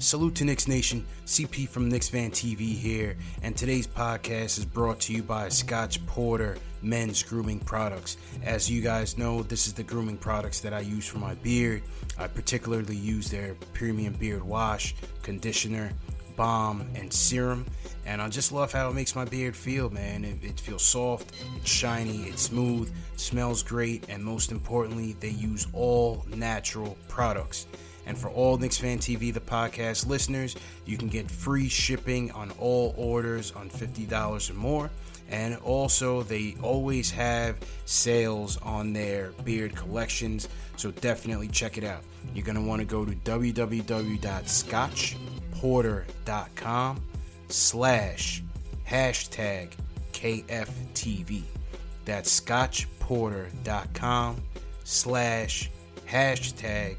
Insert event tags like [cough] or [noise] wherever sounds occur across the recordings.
Salute to Knicks Nation, CP from Knicks Fan TV here, and today's podcast is brought to you by Scotch Porter Men's Grooming Products. As you guys know, this is the grooming products that I use for my beard. I particularly use their premium beard wash, conditioner, balm, and serum, and I just love how it makes my beard feel, man. It, it feels soft, it's shiny, it's smooth, smells great, and most importantly, they use all natural products. And for all Knicks Fan TV, the podcast listeners, you can get free shipping on all orders on $50 or more. And also, they always have sales on their beard collections, so definitely check it out. You're going to want to go to www.scotchporter.com slash hashtag KFTV. That's scotchporter.com slash hashtag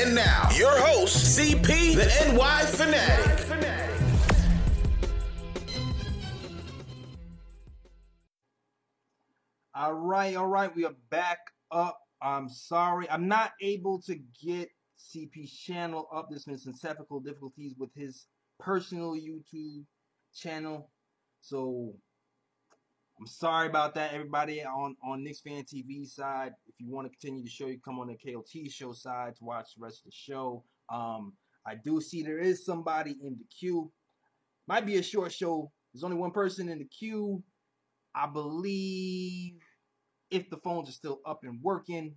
And now, your host, CP, the NY Fanatic. All right, all right, we are back up. I'm sorry, I'm not able to get CP's channel up. There's been some technical difficulties with his personal YouTube channel, so I'm sorry about that, everybody on on Knicks Fan TV side. You want to continue the show, you come on the KOT show side to watch the rest of the show. Um, I do see there is somebody in the queue. Might be a short show. There's only one person in the queue. I believe if the phones are still up and working.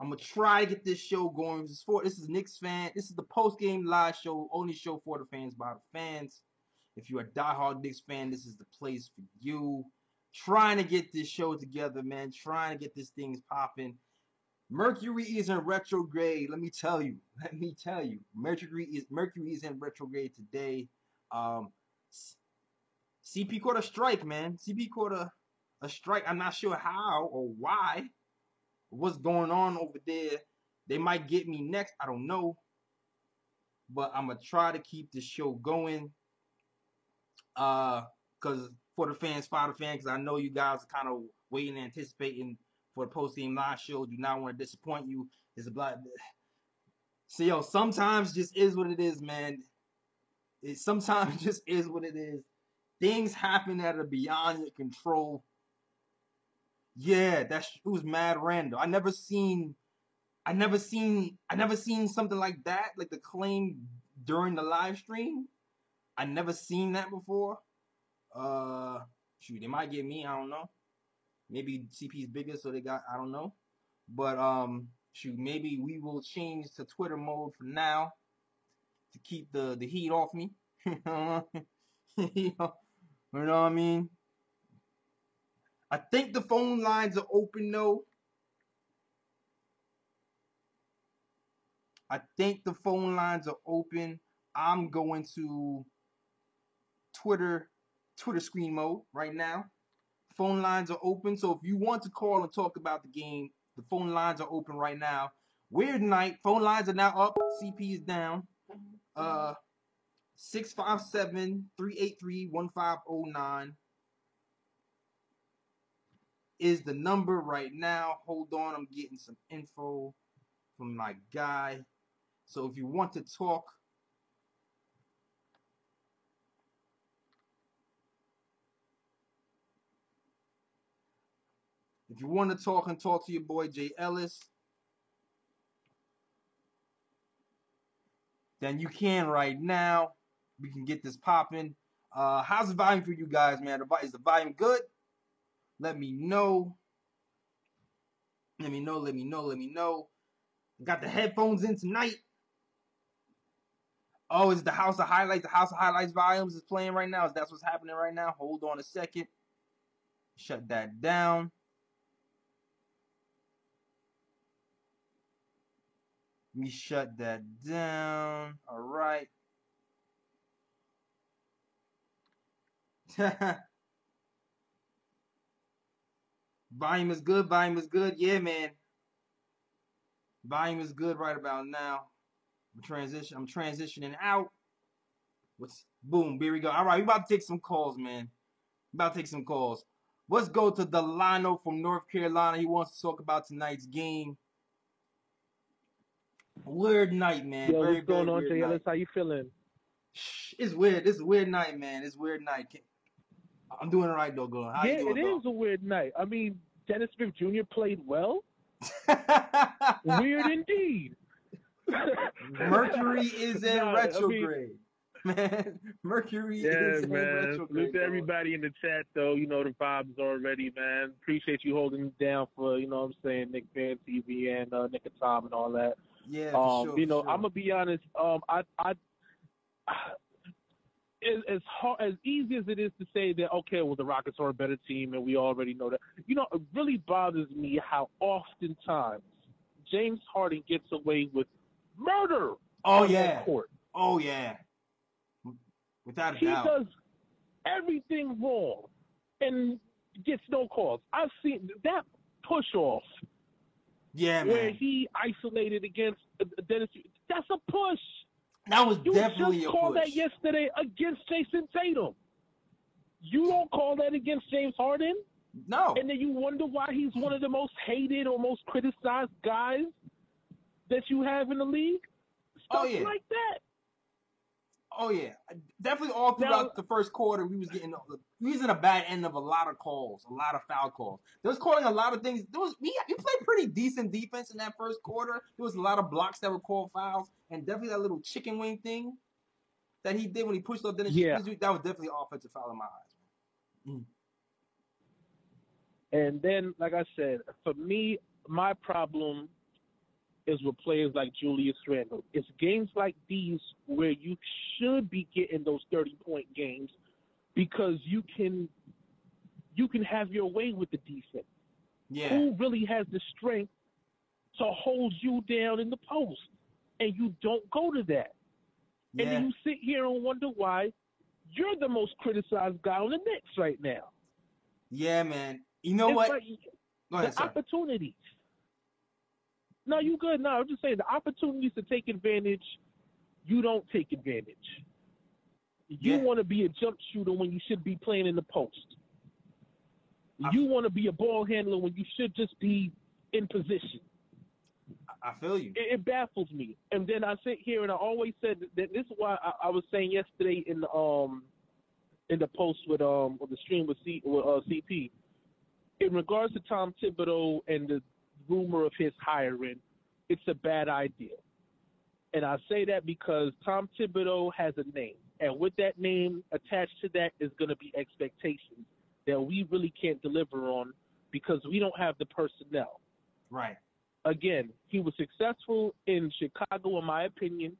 I'm gonna try to get this show going. This is for this is Knicks fan. This is the post game live show, only show for the fans by the fans. If you're a diehard Knicks fan, this is the place for you. Trying to get this show together, man. Trying to get this thing popping. Mercury is in retrograde. Let me tell you. [laughs] Let me tell you. Mercury is Mercury is in retrograde today. Um, CP caught a strike, man. CP caught a, a strike. I'm not sure how or why. What's going on over there? They might get me next. I don't know. But I'm gonna try to keep the show going. Uh, cause for the fans, the fans, cause I know you guys are kind of waiting and anticipating for the post game live show. Do not want to disappoint you. It's a black. So [sighs] yo, sometimes just is what it is, man. It sometimes [laughs] just is what it is. Things happen that are beyond your control. Yeah, that's it was mad random. I never seen I never seen I never seen something like that, like the claim during the live stream. I never seen that before. Uh shoot, they might get me, I don't know. Maybe CP's bigger, so they got I don't know. But um shoot, maybe we will change to Twitter mode for now to keep the, the heat off me. [laughs] you know what I mean? I think the phone lines are open though. I think the phone lines are open. I'm going to Twitter Twitter screen mode right now. phone lines are open. So if you want to call and talk about the game, the phone lines are open right now. Weird night. Phone lines are now up. CP is down. Uh, 657-383-1509 is the number right now. Hold on, I'm getting some info from my guy. So if you want to talk If you want to talk and talk to your boy Jay Ellis, then you can right now. We can get this popping. Uh, how's the volume for you guys, man? Is the volume good? Let me know. Let me know. Let me know. Let me know. Got the headphones in tonight. Oh, is the House of Highlights? The House of Highlights volumes is playing right now. Is that's what's happening right now? Hold on a second. Shut that down. Let me shut that down. All right. [laughs] volume is good. Volume is good. Yeah, man. Volume is good right about now. I'm transition. I'm transitioning out. What's boom? Here we go. All right, we about to take some calls, man. About to take some calls. Let's go to Delano from North Carolina. He wants to talk about tonight's game. Weird night, man. Yo, very, what's going on, Jay? How you feeling? It's weird. It's a weird night, man. It's a weird night. I'm doing all right though, going. How yeah, you doing, it is a weird night. I mean, Dennis Smith Jr. played well. [laughs] weird indeed. [laughs] Mercury is in Nah, I retrograde. man, [laughs] Mercury Yeah, is in man. retrograde. Salute to everybody in the chat, though. You know the vibes already, man. Appreciate you holding it down for, you know what I'm saying, Knicks Fan TV and uh, Nick and Tom and all that. Yeah, um, sure, you know, sure. I'm gonna be honest. Um, I, I, [sighs] as, as hard as easy as it is to say that, okay, well, the Rockets are a better team, and we already know that. You know, it really bothers me how oftentimes James Harden gets away with murder. Oh yeah. court. Oh yeah. Without a He doubt. does everything wrong and gets no calls. I've seen that push off Yeah, where man. he isolated against uh, Dennis. That's a push. That was You definitely just called that yesterday against Jayson Tatum. You don't call that against James Harden, No. and then you wonder why he's one of the most hated or most criticized guys that you have in the league. Stuff Oh, yeah. like that. Oh yeah, definitely all throughout Now- the first quarter, we was getting we was in a bad end of a lot of calls, a lot of foul calls. There was calling a lot of things. There was we we played pretty decent defense in that first quarter. There was a lot of blocks that were called fouls, and definitely that little chicken wing thing that he did when he pushed up Dennis. Yeah. That was definitely offensive foul in my eyes. Mm. And then, like I said, for me, my problem is with players like Julius Randle. It's games like these where you should be getting those 30 point games because you can you can have your way with the defense. Yeah, Who really has the strength to hold you down in the post? And you don't go to that. And then you sit here and wonder why you're the most criticized guy on the Knicks right now. yeah, man. You know It's what? like- Go ahead, the opportunities. No, you good. No, I'm just saying the opportunities to take advantage, you don't take advantage. You Yeah. want to be a jump shooter when you should be playing in the post. I- You want to be a ball handler when you should just be in position. I feel you. It, it baffles me. And then I sit here and I always said that this is why I, I was saying yesterday in the um in the post with um or the stream with C with uh, CP in regards to Tom Thibodeau and the rumor of his hiring, it's a bad idea. And I say that because Tom Thibodeau has a name, and with that name attached to that is going to be expectations that we really can't deliver on because we don't have the personnel Right. again, he was successful in Chicago, in my opinion,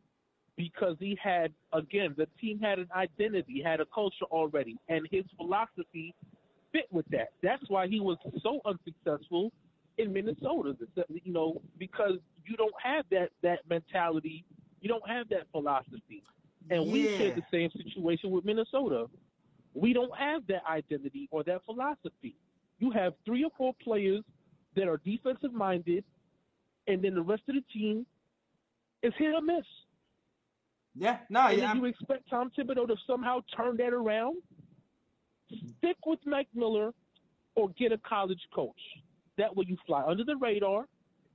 because he had, again, the team had an identity, had a culture already, and his philosophy fit with that. That's why he was so unsuccessful in Minnesota. You know, because you don't have that that mentality, you don't have that philosophy, and we share the same situation with Minnesota. We don't have that identity or that philosophy. you have three or four players that are defensive minded, and then the rest of the team is hit or miss. Yeah, no, and yeah. you expect Tom Thibodeau to somehow turn that around? Stick with Mike Miller or get a college coach. That way you fly under the radar,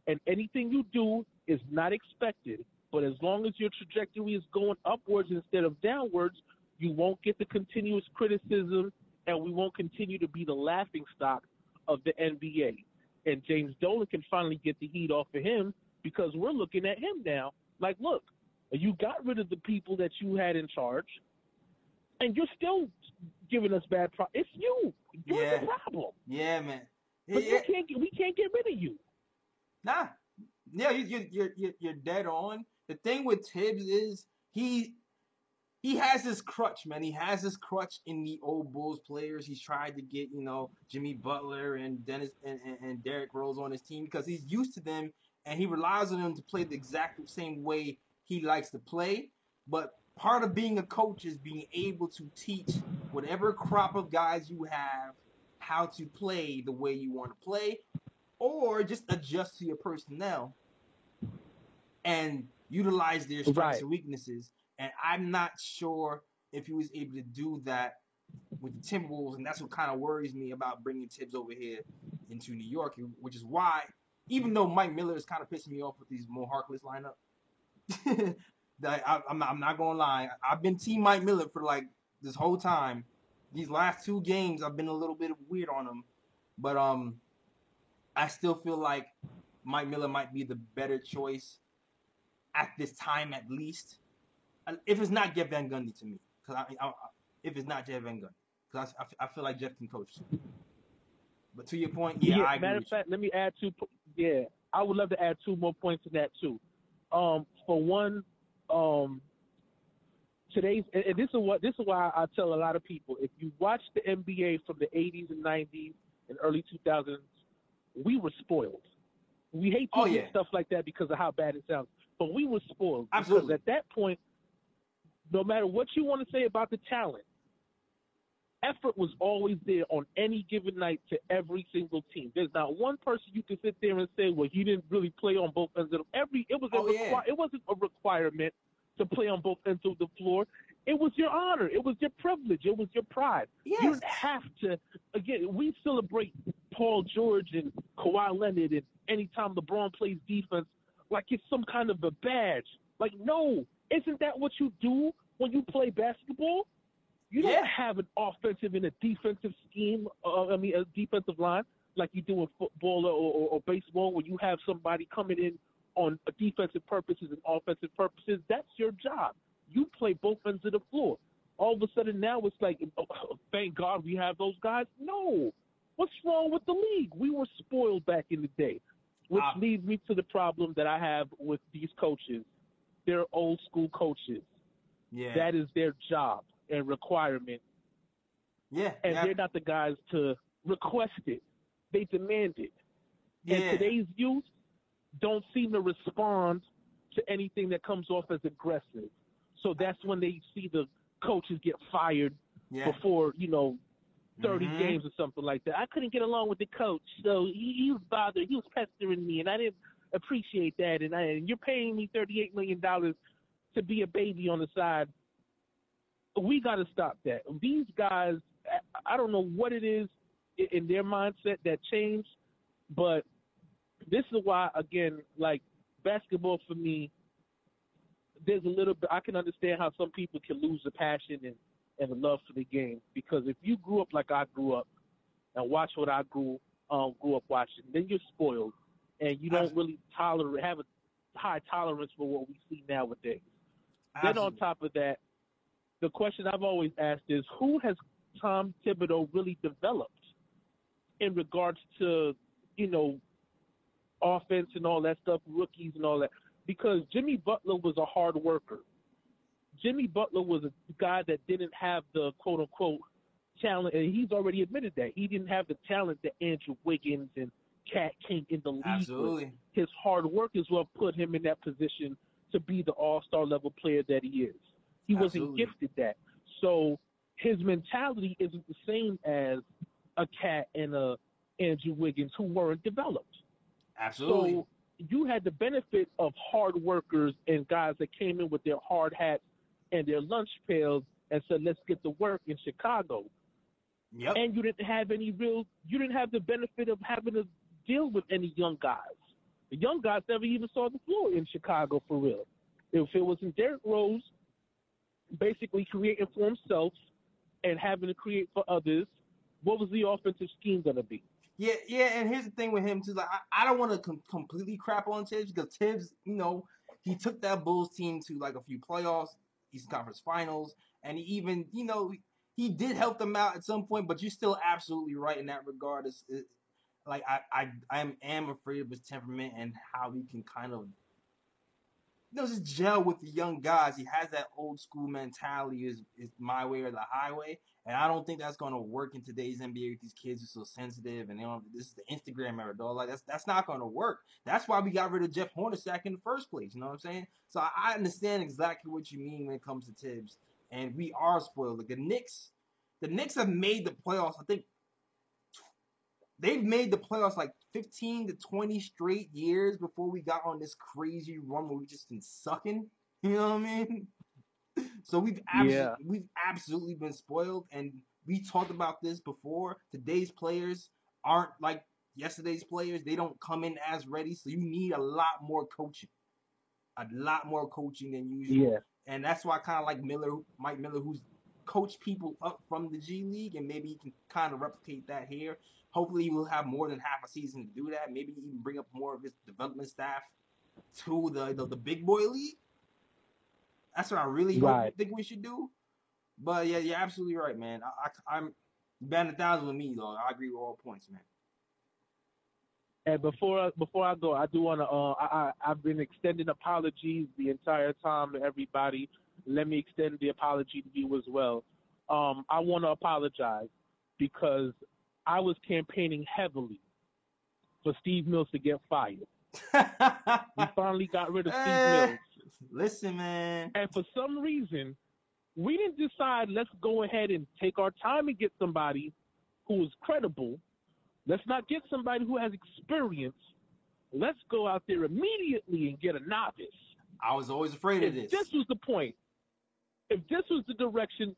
and anything you do is not expected. But as long as your trajectory is going upwards instead of downwards, you won't get the continuous criticism, and we won't continue to be the laughing stock of the NBA. And James Dolan can finally get the heat off of him because we're looking at him now. Like, look, you got rid of the people that you had in charge, and you're still giving us bad. Pro- it's you. You're Yeah. the problem. Yeah, man. But Yeah, you can't. get- We can't get rid of you. Nah, yeah, you, you, you're you're you're dead on. The thing with Tibbs is he he has his crutch, man. He has his crutch in the old Bulls players. He's tried to get you know Jimmy Butler and Dennis and, and, and Derrick Rose on his team because he's used to them and he relies on them to play the exact same way he likes to play. But part of being a coach is being able to teach whatever crop of guys you have how to play the way you want to play or just adjust to your personnel and utilize their strengths Right. and weaknesses. And I'm not sure if he was able to do that with the Timberwolves, and that's what kind of worries me about bringing Tibbs over here into New York, which is why, even though Mike Miller is kind of pissing me off with these Mo Harkless lineup, [laughs] I, I'm not, I'm not gonna lie, I've been Team Mike Miller for like this whole time. These last two games, I've been a little bit weird on him, but um, I still feel like Mike Miller might be the better choice at this time, at least. If it's not Jeff Van Gundy to me, because I, I, I- if it's not Jeff Van Gundy, because I, I, I feel like Jeff can coach. But to your point, yeah, I agree matter of fact, let me add two. Yeah, I would love to add two more points to that too. Um, for one, um, today's and this is what this is why I tell a lot of people: if you watch the NBA from the '80s and '90s and early 2000s, we were spoiled. We hate Oh, yeah. stuff like that because of how bad it sounds, but we were spoiled. Absolutely. Because at that point, no matter what you want to say about the talent, effort was always there on any given night to every single team. There's not one person you can sit there and say, "Well, he didn't really play on both ends of every." It was a Oh, yeah. it wasn't a requirement to play on both ends of the floor. It was your honor. It was your privilege. It was your pride. You didn't have to. Again, we celebrate Paul George and Kawhi Leonard, and anytime LeBron plays defense, like it's some kind of a badge. Like, no, isn't that what you do when you play basketball? You don't Yeah. have an offensive and a defensive scheme. Uh, I mean, a defensive line like you do in football or, or, or baseball, where you have somebody coming in on defensive purposes and offensive purposes. That's your job. You play both ends of the floor. All of a sudden now it's like, oh, [laughs] thank God we have those guys. No, what's wrong with the league? We were spoiled back in the day, which Ah. leads me to the problem that I have with these coaches. They're old school coaches. Yeah. That is their job and requirement yeah. and yeah. they're not the guys to request it. They demand it. yeah. And today's youth don't seem to respond to anything that comes off as aggressive. So that's when they see the coaches get fired yeah. before, you know, 30 Mhm. games or something like that. I couldn't get along with the coach, so he, he was bothered. He was pestering me, and I didn't appreciate that. And, I, and you're paying me $38 million to be a baby on the side. We got to stop that. These guys, I- I don't know what it is in their mindset that changed, but this is why, again, like basketball for me, there's a little bit. I can understand how some people can lose the passion and and the love for the game because if you grew up like I grew up and watch what I grew um, grew up watching, then you're spoiled and you don't really tolerate have a high tolerance for what we see nowadays. Then on top of that, the question I've always asked is who has Tom Thibodeau really developed in regards to, you know, offense and all that stuff, rookies and all that? Because Jimmy Butler was a hard worker. Jimmy Butler was a guy that didn't have the quote unquote talent, and he's already admitted that he didn't have the talent that Andrew Wiggins and Kat came in the league Absolutely. his hard work is what put him in that position to be the all star level player that he is. He wasn't gifted that. So his mentality isn't the same as a cat and a Andrew Wiggins who weren't developed. Absolutely. So you had the benefit of hard workers and guys that came in with their hard hats and their lunch pails and said, "Let's get to work in Chicago." Yep. And you didn't have any real, you didn't have the benefit of having to deal with any young guys. The young guys never even saw the floor in Chicago for real. If it wasn't Derrick Rose basically creating for himself and having to create for others, what was the offensive scheme going to be? Yeah, yeah, and here's the thing with him too. Like, I, I don't want to com- completely crap on Tibbs because Tibbs, you know, he took that Bulls team to like a few playoffs, Eastern Conference Finals, and he even, you know, he did help them out at some point. But you're still absolutely right in that regard. It's, it, like I, I, I am, am afraid of his temperament and how he can kind of you know, just gel with the young guys. He has that old school mentality is is my way or the highway. And I don't think that's gonna work in today's NBA with these kids who are so sensitive and they don't this is the Instagram era, dog. Like that's that's not gonna work. That's why we got rid of Jeff Hornacek in the first place. You know what I'm saying? So I, understand exactly what you mean when it comes to Thibs. And we are spoiled. Like the Knicks, the Knicks have made the playoffs, I think they've made the playoffs like 15 to 20 straight years before we got on this crazy run where we just been sucking. [laughs] You know what I mean? So we've absolutely, Yeah. we've absolutely been spoiled, and we talked about this before. Today's players aren't like yesterday's players. They don't come in as ready, so you need a lot more coaching, a lot more coaching than usual. Yeah. And that's why I kind of like Miller, Mike Miller, who's coached people up from the G League, and maybe he can kind of replicate that here. Hopefully, he will have more than half a season to do that. Maybe even bring up more of his development staff to the the, the big boy league. That's what I really Right. think we should do. But yeah, you're absolutely right, man. I, I'm band a thousand with me, though. I agree with all points, man. And before I, before I go, I do want to. Uh, I, I I've been extending apologies the entire time to everybody. Let me extend the apology to you as well. Um, I want to apologize because I was campaigning heavily for Steve Mills to get fired. [laughs] We finally got rid of Steve Eh, Mills, Listen, man. and for some reason, we didn't decide. Let's go ahead and take our time and get somebody who is credible. Let's not get somebody who has experience. Let's go out there immediately and get a novice. I was always afraid of this. this was the point, if this was the direction,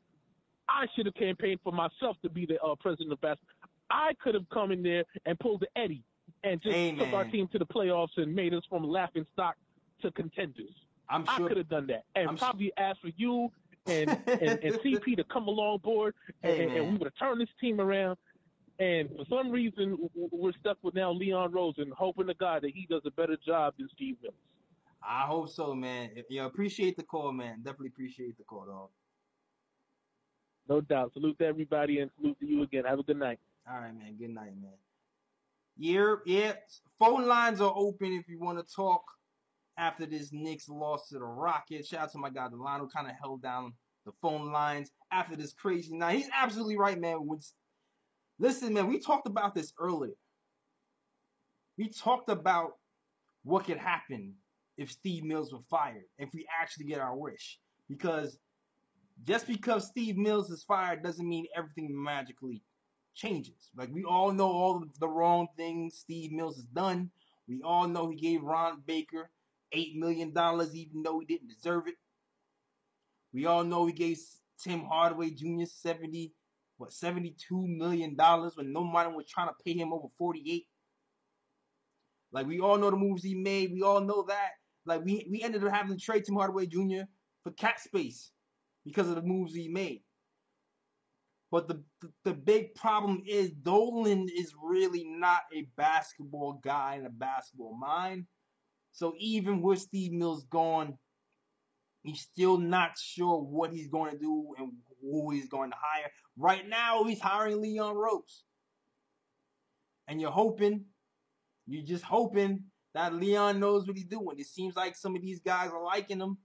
I should have campaigned for myself to be the uh, president of basketball. I could have come in there and pulled the Eddie and just took our team to the playoffs and made us from laughing stock to contenders. I'm sure, I could have done that and I'm probably asked for you and, and, and [laughs] CP to come along board and, and, and we would have turned this team around. And for some reason, we're stuck with now Leon Rose and hoping to God that he does a better job than Steve Mills. I hope so, man. If you appreciate the call, man. Definitely appreciate the call, dog. No doubt. Salute to everybody and salute to you again. Have a good night. All right, man. Good night, man. Yeah, yeah. Phone lines are open if you want to talk after this Knicks loss to the Rockets. Shout out to my guy Delano, kind of held down the phone lines after this crazy night. He's absolutely right, man. Listen, man, we talked about this earlier. We talked about what could happen if Steve Mills were fired, if we actually get our wish. Because just because Steve Mills is fired doesn't mean everything magically changes. Like we all know all the wrong things Steve Mills has done. We all know he gave Ron Baker eight million dollars even though he didn't deserve it. We all know he gave Tim Hardaway Jr. seventy what seventy two million dollars when nobody was trying to pay him over forty eight. Like we all know the moves he made. We all know that. Like we we ended up having to trade Tim Hardaway Jr. for cap space because of the moves he made. But the, the big problem is Dolan is really not a basketball guy and a basketball mind. So even with Steve Mills gone, he's still not sure what he's going to do and who he's going to hire. Right now, he's hiring Leon Rose. And you're hoping, you're just hoping that Leon knows what he's doing. It seems like some of these guys are liking him.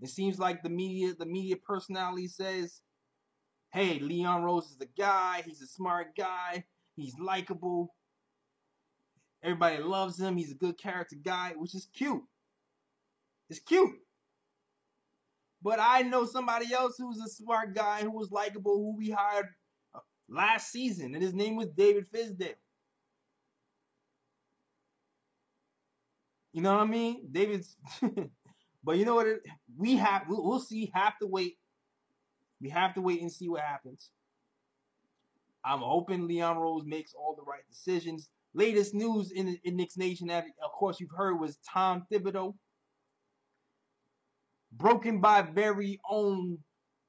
It seems like the media, the media personality says, hey, Leon Rose is the guy. He's a smart guy. He's likable. Everybody loves him. He's a good character guy, which is cute. It's cute. But I know somebody else who's a smart guy, who was likable, who we hired last season, and his name was David Fizdale. You know what I mean? David's. [laughs] but you know what? It, we have. We'll, we'll see. Have to wait. We have to wait and see what happens. I'm hoping Leon Rose makes all the right decisions. Latest news in, in Knicks Nation that, of course, you've heard was Tom Thibodeau. Broken by very own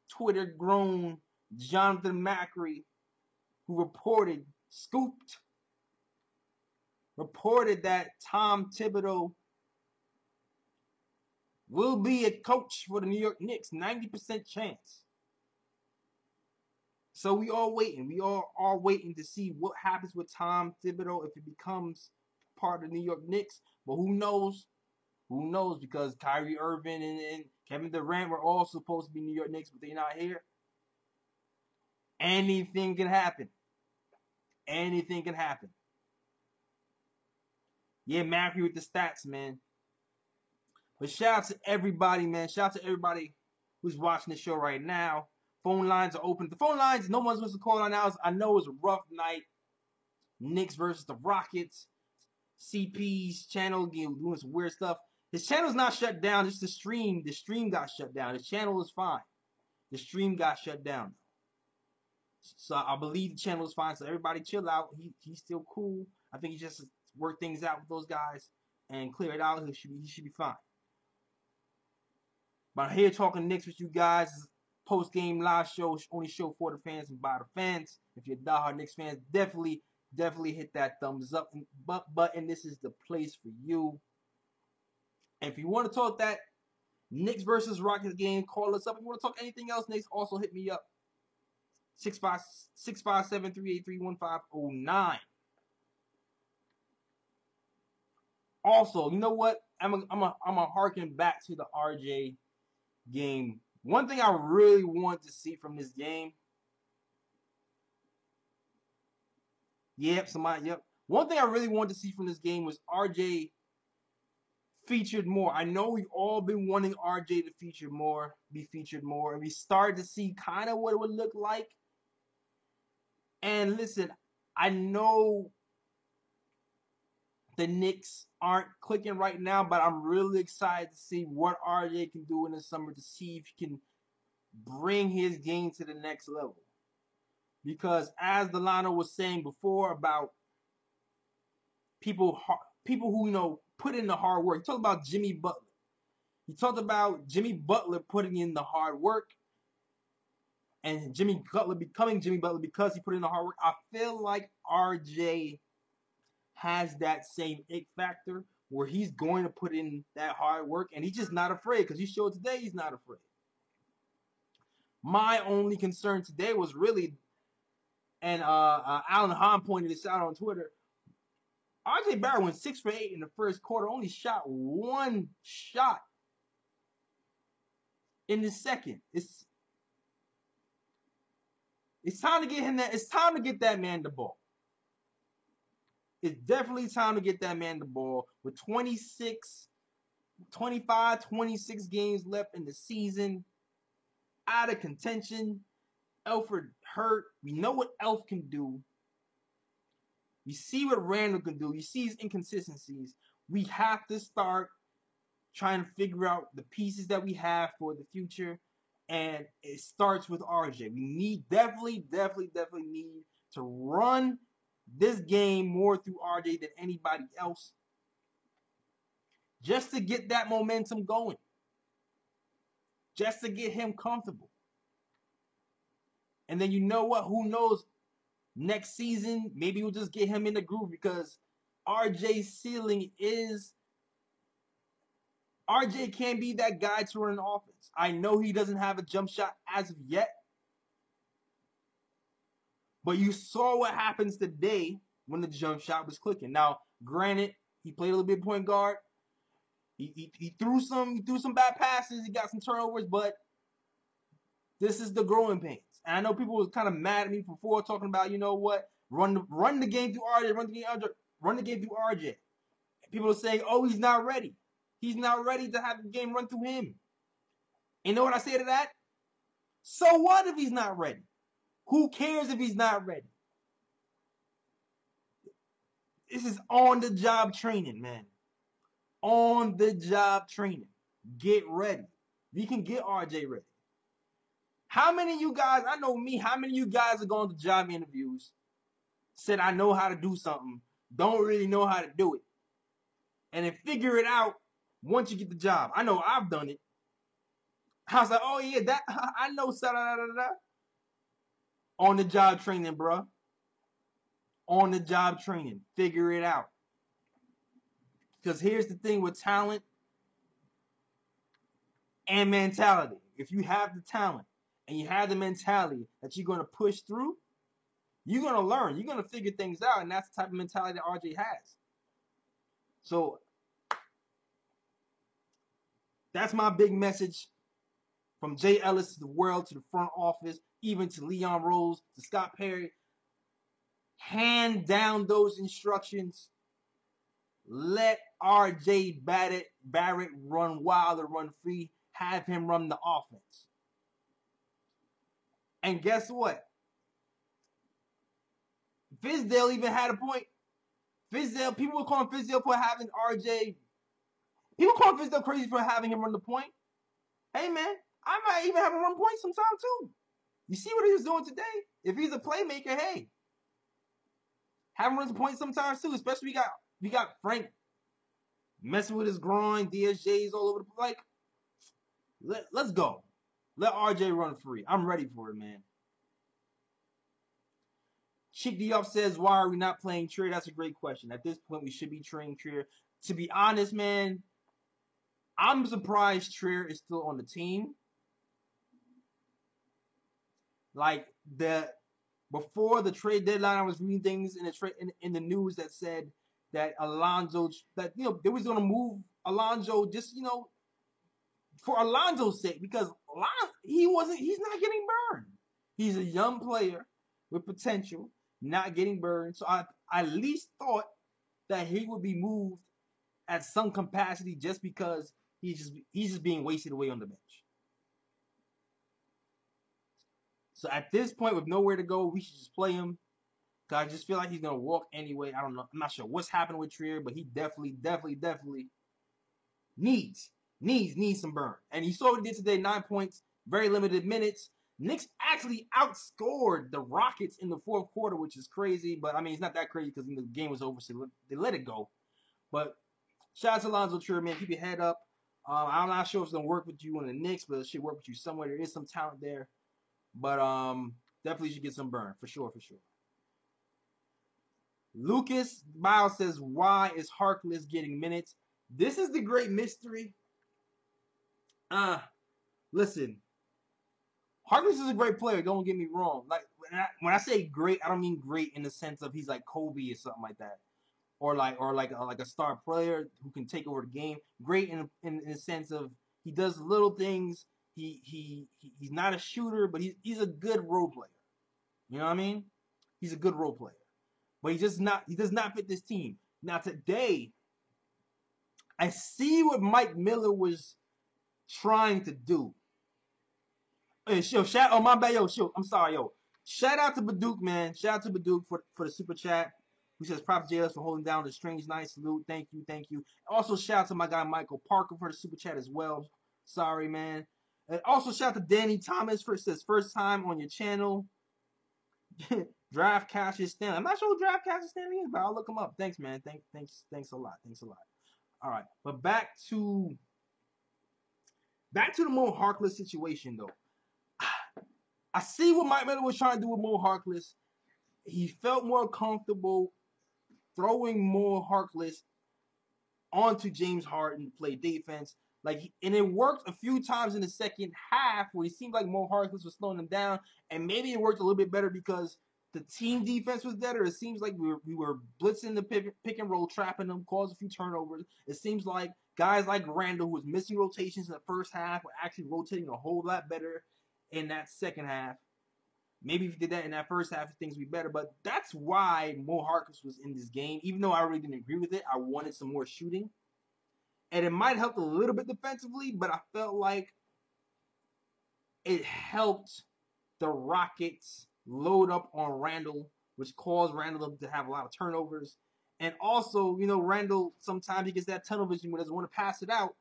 Twitter grown Jonathan Macri, who reported, scooped, reported that Tom Thibodeau will be a coach for the New York Knicks. 90% chance. So we all waiting. We all are waiting to see what happens with Tom Thibodeau if it becomes part of the New York Knicks. But who knows? Who knows? Because Kyrie Irving and, and Kevin Durant were all supposed to be New York Knicks, but they're not here. Anything can happen. Anything can happen. Yeah, Matthew with the stats, man. But shout out to everybody, man. Shout out to everybody who's watching the show right now. Phone lines are open. The phone lines, no one's supposed to call on now. I know it's a rough night. Knicks versus the Rockets. CP's channel again doing some weird stuff. His channel's not shut down. Just the stream. The stream got shut down. His channel is fine. The stream got shut down. So I believe the channel is fine. So everybody chill out. He, he's still cool. I think he just work things out with those guys and clear it out. He should be, he should be fine. But I'm here talking Knicks with you guys post game live show, only show for the fans and by the fans. If you're a diehard Knicks fans, definitely, definitely hit that thumbs up button. This is the place for you. And if you want to talk that Knicks versus Rockets game, call us up. If you want to talk anything else, Knicks, also hit me up. 657-383-1509. Also, you know what? I'm a, I'm a, I'm a harken back to the RJ game one thing I really want to see from this game. Yep, somebody, yep. One thing I really wanted to see from this game was RJ featured more. I know we've all been wanting RJ to feature more, be featured more, and we started to see kind of what it would look like. And listen, I know the Knicks aren't clicking right now, but I'm really excited to see what RJ can do in the summer to see if he can bring his game to the next level. Because as Delano was saying before about people people who you know put in the hard work. He talked about Jimmy Butler. He talked about Jimmy Butler putting in the hard work and Jimmy Butler becoming Jimmy Butler because he put in the hard work. I feel like RJ has that same it factor where he's going to put in that hard work and he's just not afraid because he showed today he's not afraid. My only concern today was really, and uh, uh, Alan Hahn pointed this out on Twitter. RJ Barrett went six for eight in the first quarter, only shot one shot in the second. It's it's time to get him that. It's time to get that man the ball. It's definitely time to get that man the ball with 26, 25, 26 games left in the season. Out of contention. Elfrid hurt. We know what Elf can do. You see what Randle can do. You see his inconsistencies. We have to start trying to figure out the pieces that we have for the future. And it starts with RJ. We need definitely, definitely, definitely need to run this game more through RJ than anybody else. Just to get that momentum going. Just to get him comfortable. And then you know what? Who knows? Next season, maybe we'll just get him in the groove because RJ's ceiling is RJ can't be that guy to run an offense. I know he doesn't have a jump shot as of yet. But you saw what happens today when the jump shot was clicking. Now, granted, he played a little bit point guard. He, he, he threw some he threw some bad passes. He got some turnovers, but this is the growing pains. And I know people was kind of mad at me before talking about, you know what, run the run the game through RJ, run the game run the game through RJ. And People are saying, oh, he's not ready. He's not ready to have the game run through him. You know what I say to that? So what if he's not ready? Who cares if he's not ready? This is on the job training, man. On the job training. Get ready. We can get RJ ready. How many of you guys, I know me, how many of you guys are going to job interviews, said I know how to do something, don't really know how to do it, and then figure it out once you get the job. I know I've done it. I was like, oh yeah, that [laughs] I know. Da, da, da, da. On the job training, bro. On the job training, figure it out. Because here's the thing with talent and mentality. If you have the talent and you have the mentality that you're going to push through, you're going to learn. You're going to figure things out. And that's the type of mentality that RJ has. So that's my big message from Jay Ellis to the world to the front office, even to Leon Rose, to Scott Perry. Hand down those instructions. Let RJ Barrett, Barrett run wild or run free. Have him run the offense. And guess what? Fizdale even had a point. Fizdale, people were calling Fizdale for having RJ. People call Fizdale crazy for having him run the point. Hey man, I might even have him run point sometime too. You see what he was doing today? If he's a playmaker, hey, have him run the point sometimes too. Especially we got we got Frank messing with his groin, DSJ's all over the like. Let, let's go. Let RJ run free. I'm ready for it, man. Chick Diop says, why are we not playing Trier? That's a great question. At this point, we should be training Trier. To be honest, man, I'm surprised Trier is still on the team. Like the before the trade deadline, I was reading things in the trade in, in the news that said that Alonzo that you know they was gonna move Alonzo just you know for Alonzo's sake because he wasn't he's not getting burned. He's a young player with potential, not getting burned. So I, I at least thought that he would be moved at some capacity just because he's just he's just being wasted away on the bench. So at this point, with nowhere to go, we should just play him. Cause I just feel like he's gonna walk anyway. I don't know. I'm not sure what's happening with Trier, but he definitely, definitely, definitely needs needs needs some burn. And you saw what he did today: nine points, very limited minutes. Knicks actually outscored the Rockets in the fourth quarter, which is crazy. But I mean, it's not that crazy because the game was over, so they let it go. But shout out to Alonzo Trier, man. Keep your head up. Um, I'm not sure if it's gonna work with you on the Knicks, but it should work with you somewhere. There is some talent there, but um, definitely should get some burn for sure, for sure. Lucas Miles says, "Why is Harkless getting minutes?" This is the great mystery. Uh, listen, Harkless is a great player. Don't get me wrong. Like when I, when I say great, I don't mean great in the sense of he's like Kobe or something like that, or like or like a, like a star player who can take over the game. Great in in, in the sense of he does little things. He, he he he's not a shooter, but he's he's a good role player. You know what I mean? He's a good role player, but he just not he does not fit this team. Now today, I see what Mike Miller was trying to do. Hey, yo, shout oh my bad, yo, shoot. I'm sorry, yo. Shout out to Baduk, man. Shout out to Baduk for, for the super chat. Who says props JLS for holding down the strange night salute. Thank you, thank you. Also shout out to my guy Michael Parker for the super chat as well. Sorry, man. And also shout out to Danny Thomas for his first time on your channel. [laughs] draft cash is standing. I'm not sure who draft cash is standing is, but I'll look him up. Thanks, man. Thank, thanks, thanks a lot. Thanks a lot. All right, but back to back to the Mo Harkless situation though. I see what Mike Miller was trying to do with Mo Harkless. He felt more comfortable throwing Mo Harkless onto James Harden to play defense. Like, and it worked a few times in the second half where it seemed like Mo Harkless was slowing them down, and maybe it worked a little bit better because the team defense was better. It seems like we were, we were blitzing the pick, pick and roll, trapping them, caused a few turnovers. It seems like guys like Randle, who was missing rotations in the first half, were actually rotating a whole lot better in that second half. Maybe if you did that in that first half, things would be better. But that's why Mo Harkless was in this game. Even though I really didn't agree with it, I wanted some more shooting. And it might help a little bit defensively, but I felt like it helped the Rockets load up on Randle, which caused Randle to have a lot of turnovers. And also, you know, Randall sometimes he gets that tunnel vision where doesn't want to pass it out.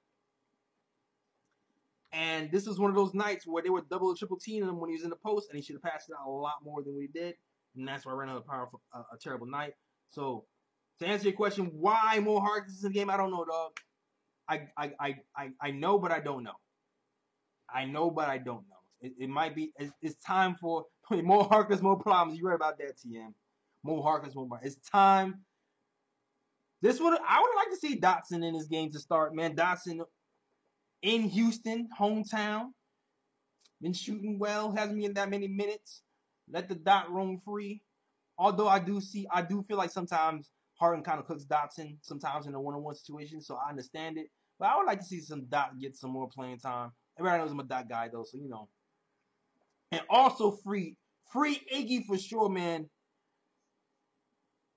And this was one of those nights where they were double or triple teaming him when he was in the post, and he should have passed it out a lot more than we did. And that's why Randle had a powerful, uh, a terrible night. So to answer your question, why Mo Harkless in the game? I don't know, dog. I, I, I, I, know, but I don't know. I know, but I don't know. It, it might be. It's, it's time for [laughs] more Harkless, more problems. You right about that, TM. More Harkless, more problems. It's time. This would I would like to see Dotson in this game to start, man. Dotson in Houston, hometown, been shooting well, hasn't been that many minutes. Let the dot roam free. Although I do see, I do feel like sometimes Harden kind of cooks Dotson sometimes in a one-on-one situation, so I understand it. But I would like to see some Dot get some more playing time. Everybody knows I'm a Dot guy though, so you know. And also free, free Iggy for sure, man.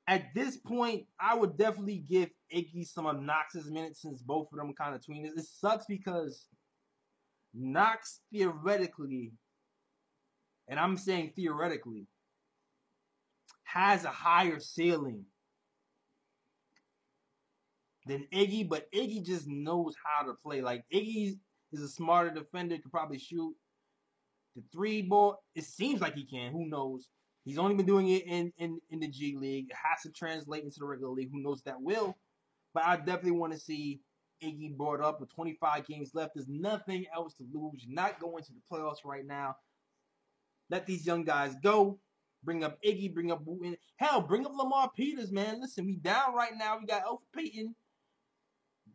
At this point, I would definitely give Iggy some obnoxious minutes since both of them kind of tweeners. It sucks because Knox theoretically, and I'm saying theoretically, has a higher ceiling than Iggy, but Iggy just knows how to play. Like Iggy is a smarter defender, could probably shoot the three ball. It seems like he can. Who knows? He's only been doing it in, in, in the G League. It has to translate into the regular league. Who knows that will? But I definitely want to see Iggy brought up with 25 games left. There's nothing else to lose. You're not going to the playoffs right now. Let these young guys go. Bring up Iggy, bring up Wooten. Hell, bring up Lamar Peters, man. Listen, we down right now. We got Elf Payton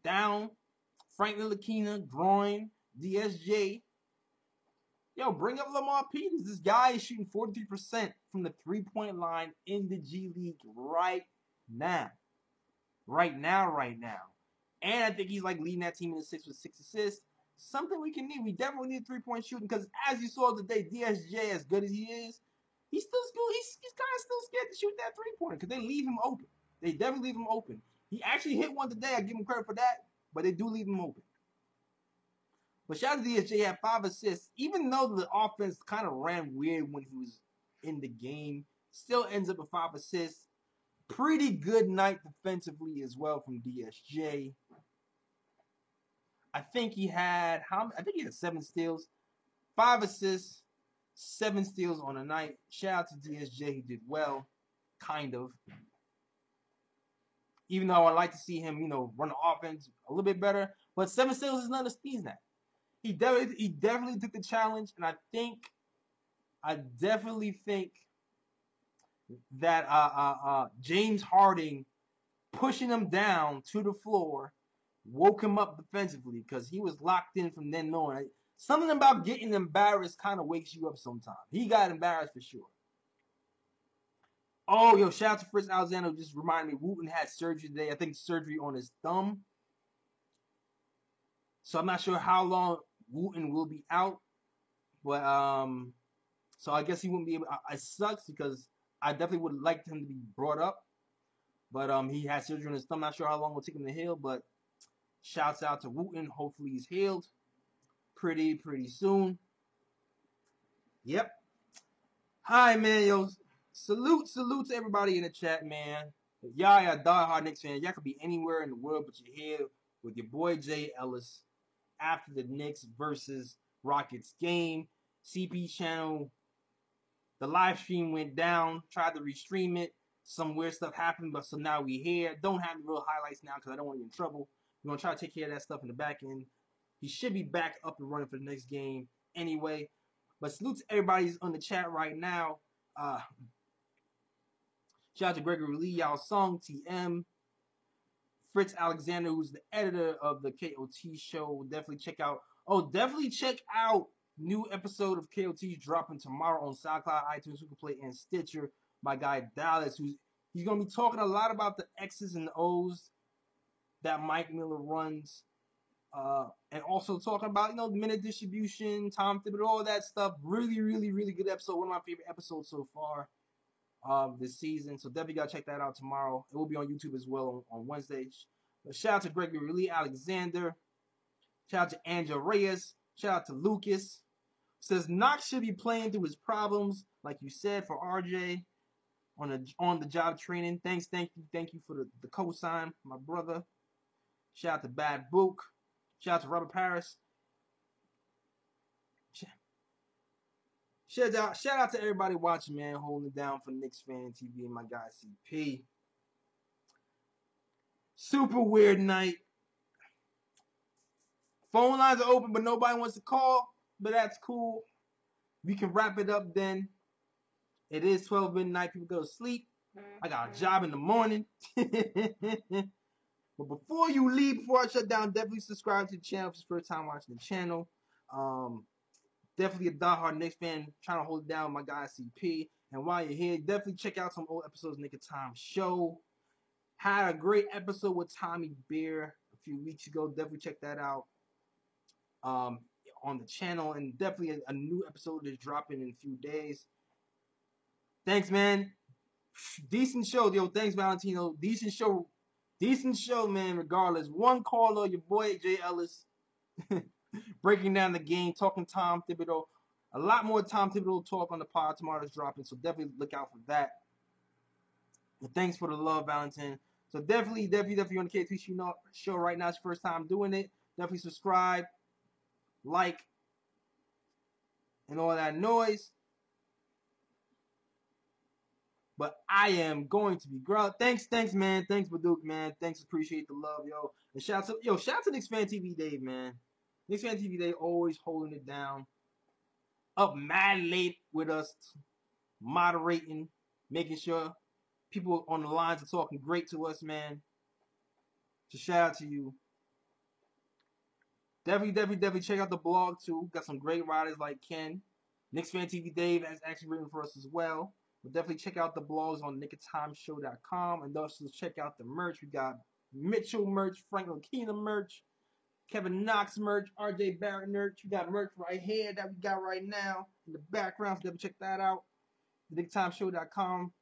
down. Franklin Ntilikina, groin, DSJ. Yo, bring up Lamar Peters. This guy is shooting 43% from the three-point line in the G League right now. Right now, right now. And I think he's like leading that team in the six with six assists. Something we can need. We definitely need three-point shooting because as you saw today, DSJ, as good as he is, he's still he's, he's kind of still scared to shoot that three-pointer because they leave him open. They definitely leave him open. He actually hit one today. I give him credit for that, but they do leave him open. But shout out to DSJ, had five assists. Even though the offense kind of ran weird when he was in the game, still ends up with five assists. Pretty good night defensively as well from DSJ. I think he had how I think he had seven steals, five assists, seven steals on a night. Shout out to DSJ, he did well, kind of even though I like to see him, you know, run the offense a little bit better. But seven steals is not a sneeze at. He definitely he definitely took the challenge, and I think I definitely think that uh, uh, uh, James Harden pushing him down to the floor woke him up defensively because he was locked in from then on. Something about getting embarrassed kind of wakes you up sometimes. He got embarrassed for sure. Oh, yo, shout out to Fritz Alexander. Just reminded me, Wooten had surgery today. I think surgery on his thumb. So I'm not sure how long Wooten will be out. But, um, so I guess he wouldn't be able. It sucks because I definitely would like him to be brought up. But um, he had surgery on his thumb. Not sure how long it will take him to heal. But shouts out to Wooten. Hopefully he's healed pretty, pretty soon. Yep. Hi, man. Yo, salute, salute to everybody in the chat, man. If y'all are diehard Knicks fan, y'all could be anywhere in the world, but you're here with your boy Jay Ellis after the Knicks versus Rockets game. CP channel, the live stream went down. Tried to restream it. Some weird stuff happened, but so now we here. Don't have the real highlights now because I don't want to get in trouble. We're gonna try to take care of that stuff in the back end. He should be back up and running for the next game anyway. But salute to everybody's on the chat right now. Uh, Shout out to Gregory Lee, Yao Song, TM, Fritz Alexander, who's the editor of the KOT show. Definitely check out. Oh, definitely check out new episode of KOT dropping tomorrow on SoundCloud, iTunes, Google Play, and Stitcher. My guy Dallas, who's he's gonna be talking a lot about the X's and O's that Mike Miller runs. Uh, and also talking about you know minute distribution, Tom Thibodeau, all that stuff. Really, really, really good episode. One of my favorite episodes so far Um, of the season. So definitely gotta check that out tomorrow. It will be on YouTube as well on, on Wednesday. But shout out to Gregory Lee Alexander. Shout out to Angel Reyes. Shout out to Lucas. Says Knox should be playing through his problems, like you said, for RJ. on the on the job training. Thanks, thank you, thank you for the, the cosign, my brother. Shout out to Bad Book. Shout out to Robert Paris. Shout out, shout out to everybody watching, man, holding it down for Knicks Fan TV and my guy CP. Super weird night. Phone lines are open, but nobody wants to call. But that's cool. We can wrap it up then. It is 12 midnight. People go to sleep. I got a job in the morning. [laughs] but before you leave, before I shut down, definitely subscribe to the channel if it's first time watching the channel. Um, definitely a diehard Knicks fan trying to hold down my guy CP. And while you're here, definitely check out some old episodes of Nick of Time Show. Had a great episode with Tommy Beer a few weeks ago. Definitely check that out um, on the channel. And definitely a, a new episode is dropping in a few days. Thanks, man. Decent show, yo. Thanks, Valentino. Decent show. Decent show, man, regardless. One caller, your boy Jay Ellis. [laughs] [laughs] breaking down the game, talking Tom Thibodeau. A lot more Tom Thibodeau talk on the pod tomorrow is dropping, so definitely look out for that. But thanks for the love, Valentine. So definitely, definitely, definitely on the KOT show right now. It's your first time doing it. Definitely subscribe, like, and all that noise. But I am going to be ground. Thanks, thanks, man. Thanks, Baduk, man. Thanks, appreciate the love, yo. And shout out to yo, shout out to Knicks Fan TV Dave, man. Knicks Fan TV, they always holding it down. Up mad late with us, moderating, making sure people on the lines are talking great to us, man. So shout out to you. Definitely, definitely, definitely check out the blog too. Got some great writers like Ken. Knicks Fan TV Dave has actually written for us as well. But definitely check out the blogs on nickoftimeshow.com and also check out the merch. We got Mitchell merch, Frank Ntilikina merch, Kevin Knox merch, RJ Barrett merch. We got merch right here that we got right now in the background. So definitely check that out. TheNickTimeShow.com.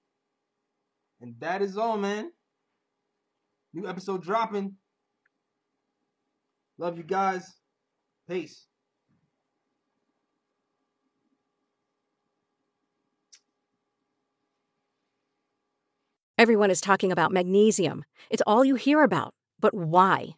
And that is all, man. New episode dropping. Love you guys. Peace. Everyone is talking about magnesium. It's all you hear about. But why?